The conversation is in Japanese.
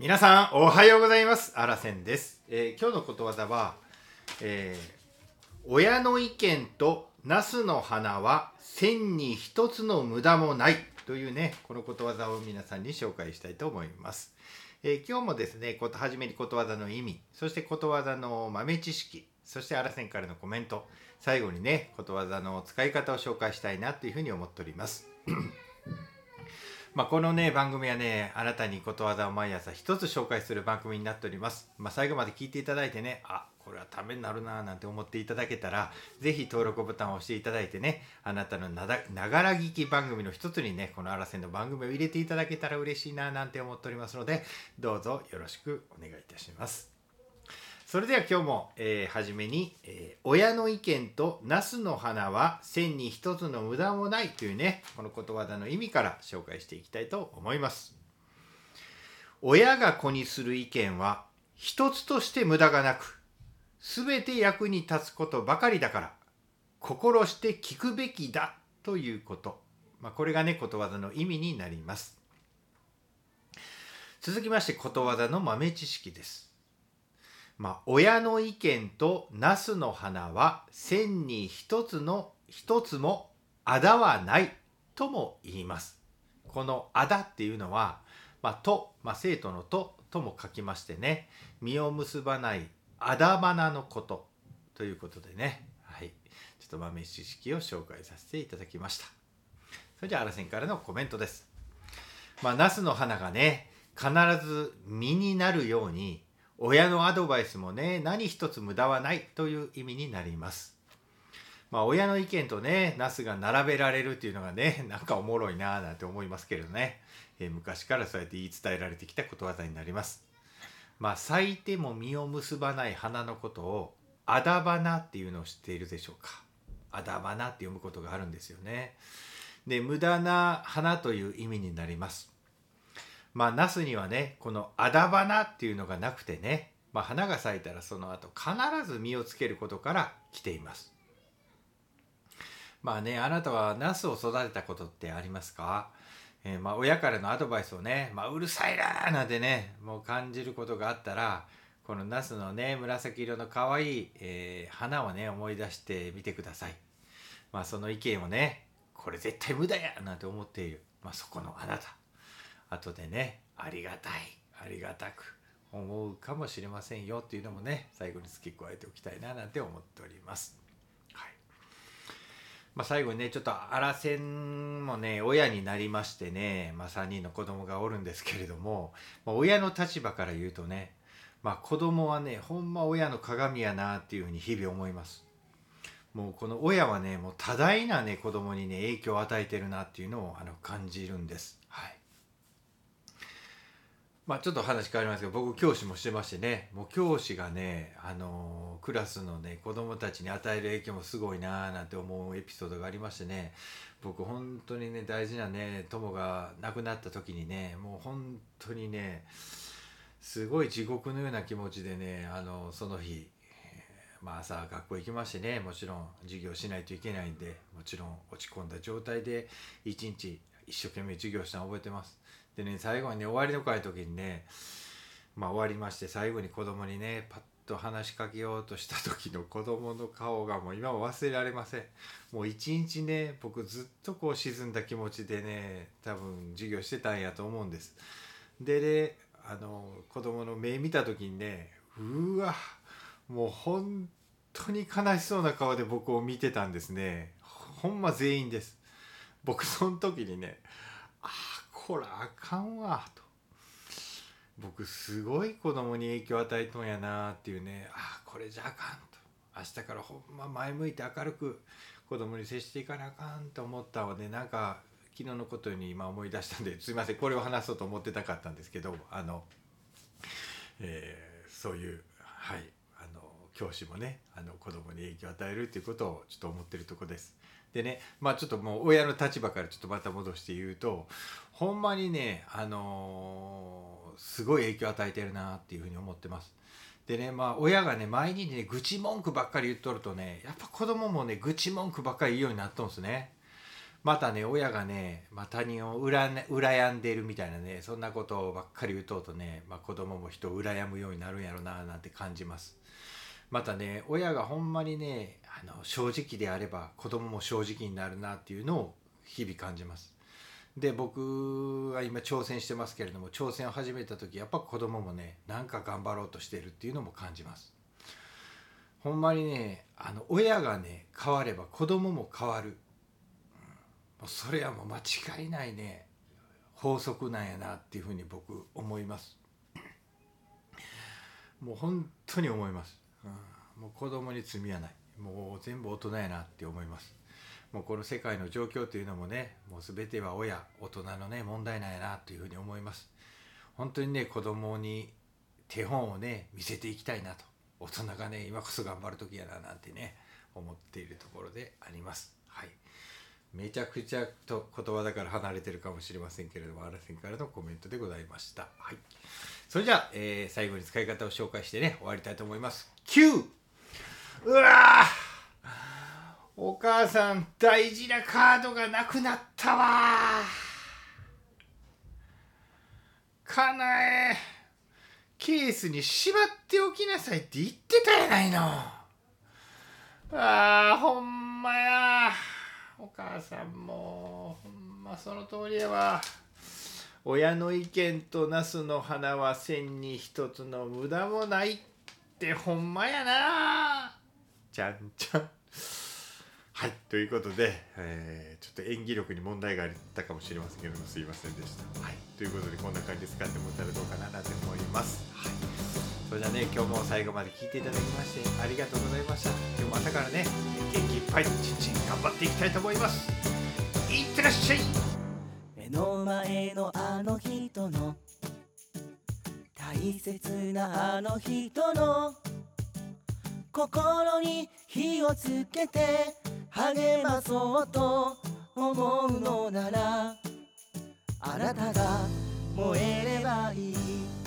皆さんおはようございます。あらせんです、えー今日のことわざは、えー親の意見とナスの花は千に一つの無駄もないというねこのことわざを皆さんに紹介したいと思います、えー今日もですねこと初めにことわざの意味そしてことわざの豆知識そしてあらせんからのコメント最後にねことわざの使い方を紹介したいなというふうに思っております。まあ、このね番組はねあなたにことわざを毎朝一つ紹介する番組になっております、まあ、最後まで聞いていただいてねあこれはためになるなぁなんて思っていただけたらぜひ登録ボタンを押していただいてねあなたのながら聞き番組の一つにねこのあらせんの番組を入れていただけたら嬉しいなぁなんて思っておりますのでどうぞよろしくお願いいたします。それでは今日も、えー初めに、えー親の意見とナスの花は千に一つの無駄もない」というねこのことわざの意味から紹介していきたいと思います。親が子にする意見は一つとして無駄がなく全て役に立つことばかりだから心して聞くべきだということ、まあ、これがねことわざの意味になります。続きましてことわざの豆知識です。まあ、親の意見とナスの花は千に一つの一つもあだはないとも言います。このあだっていうのは、まあ、と、まあ、生徒のととも書きましてね、実を結ばないあだ花のことということでね、はい、ちょっと豆知識を紹介させていただきました。それじゃあ、あらせんからのコメントです。まあ、ナスの花がね、必ず実になるように、親のアドバイスもね何一つ無駄はないという意味になります。まあ親の意見とねナスが並べられるっていうのがね なんかおもろいなぁなんて思いますけれどね、えー昔からそうやって言い伝えられてきたことわざになります。まあ咲いても実を結ばない花のことをあだ花っていうのを知っているでしょうか。あだ花って読むことがあるんですよね。で無駄な花という意味になります。まあ、ナスにはね、このあだ花っていうのがなくてね、まあ、花が咲いたらその後必ず実をつけることから来ています。まあね、あなたはナスを育てたことってありますか？えーまあ親からのアドバイスをね、まあ、うるさいなーなんてね、もう感じることがあったら、このナスのね、紫色の可愛い、えー花をね、思い出してみてください。まあその意見をね、これ絶対無駄やなんて思っている。まあそこのあなた。後でねありがたいありがたく思うかもしれませんよっていうのもね最後に付け加えておきたいななんて思っております。はいまあ、最後にねちょっとあらせんもね親になりましてね、まあ、3人の子供がおるんですけれども、まあ、親の立場から言うとね、まあ、子供はねほんま親の鏡やなっていうふうに日々思います。もうこの親はねもう多大なね子供にね影響を与えてるなっていうのをあの感じるんです。はいまあちょっと話変わりますけど僕教師もしてましてね。もう教師がねあのクラスのね子供たちに与える影響もすごいなーなんて思うエピソードがありましてね。僕本当にね大事なね友が亡くなった時にねもう本当にねすごい地獄のような気持ちでねあのその日まあ朝学校行きましてねもちろん授業しないといけないんでもちろん落ち込んだ状態で一日一生懸命授業したの覚えてます。でね最後にね終わりの会の時にねまあ終わりまして最後に子供にねパッと話しかけようとした時の子供の顔がもう今も忘れられません。もう一日ね僕ずっとこう沈んだ気持ちでね多分授業してたんやと思うんです。でねあの子供の目見た時にねうわもう本当に悲しそうな顔で僕を見てたんですね。ほんま全員です。僕その時にねこらあかんわと。僕すごい子供に影響を与えとんやなっていうね。あこれじゃあかんと。明日からほんま前向いて明るく子供に接していかなあかんと思ったのでなんか昨日のことに今思い出したんですいませんこれを話そうと思ってなかったんですけどあの、えーそういうはい。教師もねあの子供に影響を与えるっていうことをちょっと思ってるとこです。でねまあちょっともう親の立場からちょっとまた戻して言うとほんまにねあのーすごい影響を与えてるなっていうふうに思ってます。でねまあ親がね毎日ね愚痴文句ばっかり言っとるとねやっぱ子供もね愚痴文句ばっかり言うようになっとんですね。またね親がね、まあ、他人を恨,、ね、羨んでるみたいなねそんなことばっかり言うとうとね、まあ、子供も人を羨むようになるんやろななんて感じますまたね親がほんまにねあの正直であれば子供も正直になるなっていうのを日々感じます。で僕は今挑戦してますけれども挑戦を始めた時やっぱ子供もねなんか頑張ろうとしてるっていうのも感じます。ほんまにねあの親がね変われば子供も変わる、うん、それはもう間違いないね法則なんやなっていうふうに僕思います。もう本当に思います、うん、もう子供に罪はない。もう全部大人やなって思います。もうこの世界の状況というのもねもう全ては親大人のね問題なんやなというふうに思います。本当にね子供に手本をね見せていきたいなと。大人がね今こそ頑張る時やななんてね思っているところであります。はい。めちゃくちゃと言葉だから離れてるかもしれませんけれども、あらせんからのコメントでございました。はい。それじゃあ、えー、最後に使い方を紹介してね、終わりたいと思います。9! うわお母さん、大事なカードがなくなったわかなえ、ケースにしまっておきなさいって言ってたやないの。ああ、ほんまや。お母さんも、ほんまその通りやわ。親の意見とナスの花は千に一つの無駄もないってほんまやな。ちゃんちゃん。はいということで、えー、ちょっと演技力に問題があったかもしれませんけどもすいませんでした。はい、ということでこんな感じで使ってもらったらどうかななんて思います。はい、それではね今日も最後まで聞いていただきましてありがとうございました。今日も朝からね元気いっぱい一日頑張っていきたいと思います。いってらっしゃい。目の前のあの人の。大切なあの人の。心に火をつけて。励まそうと思うのなら。あなたが燃えればいい。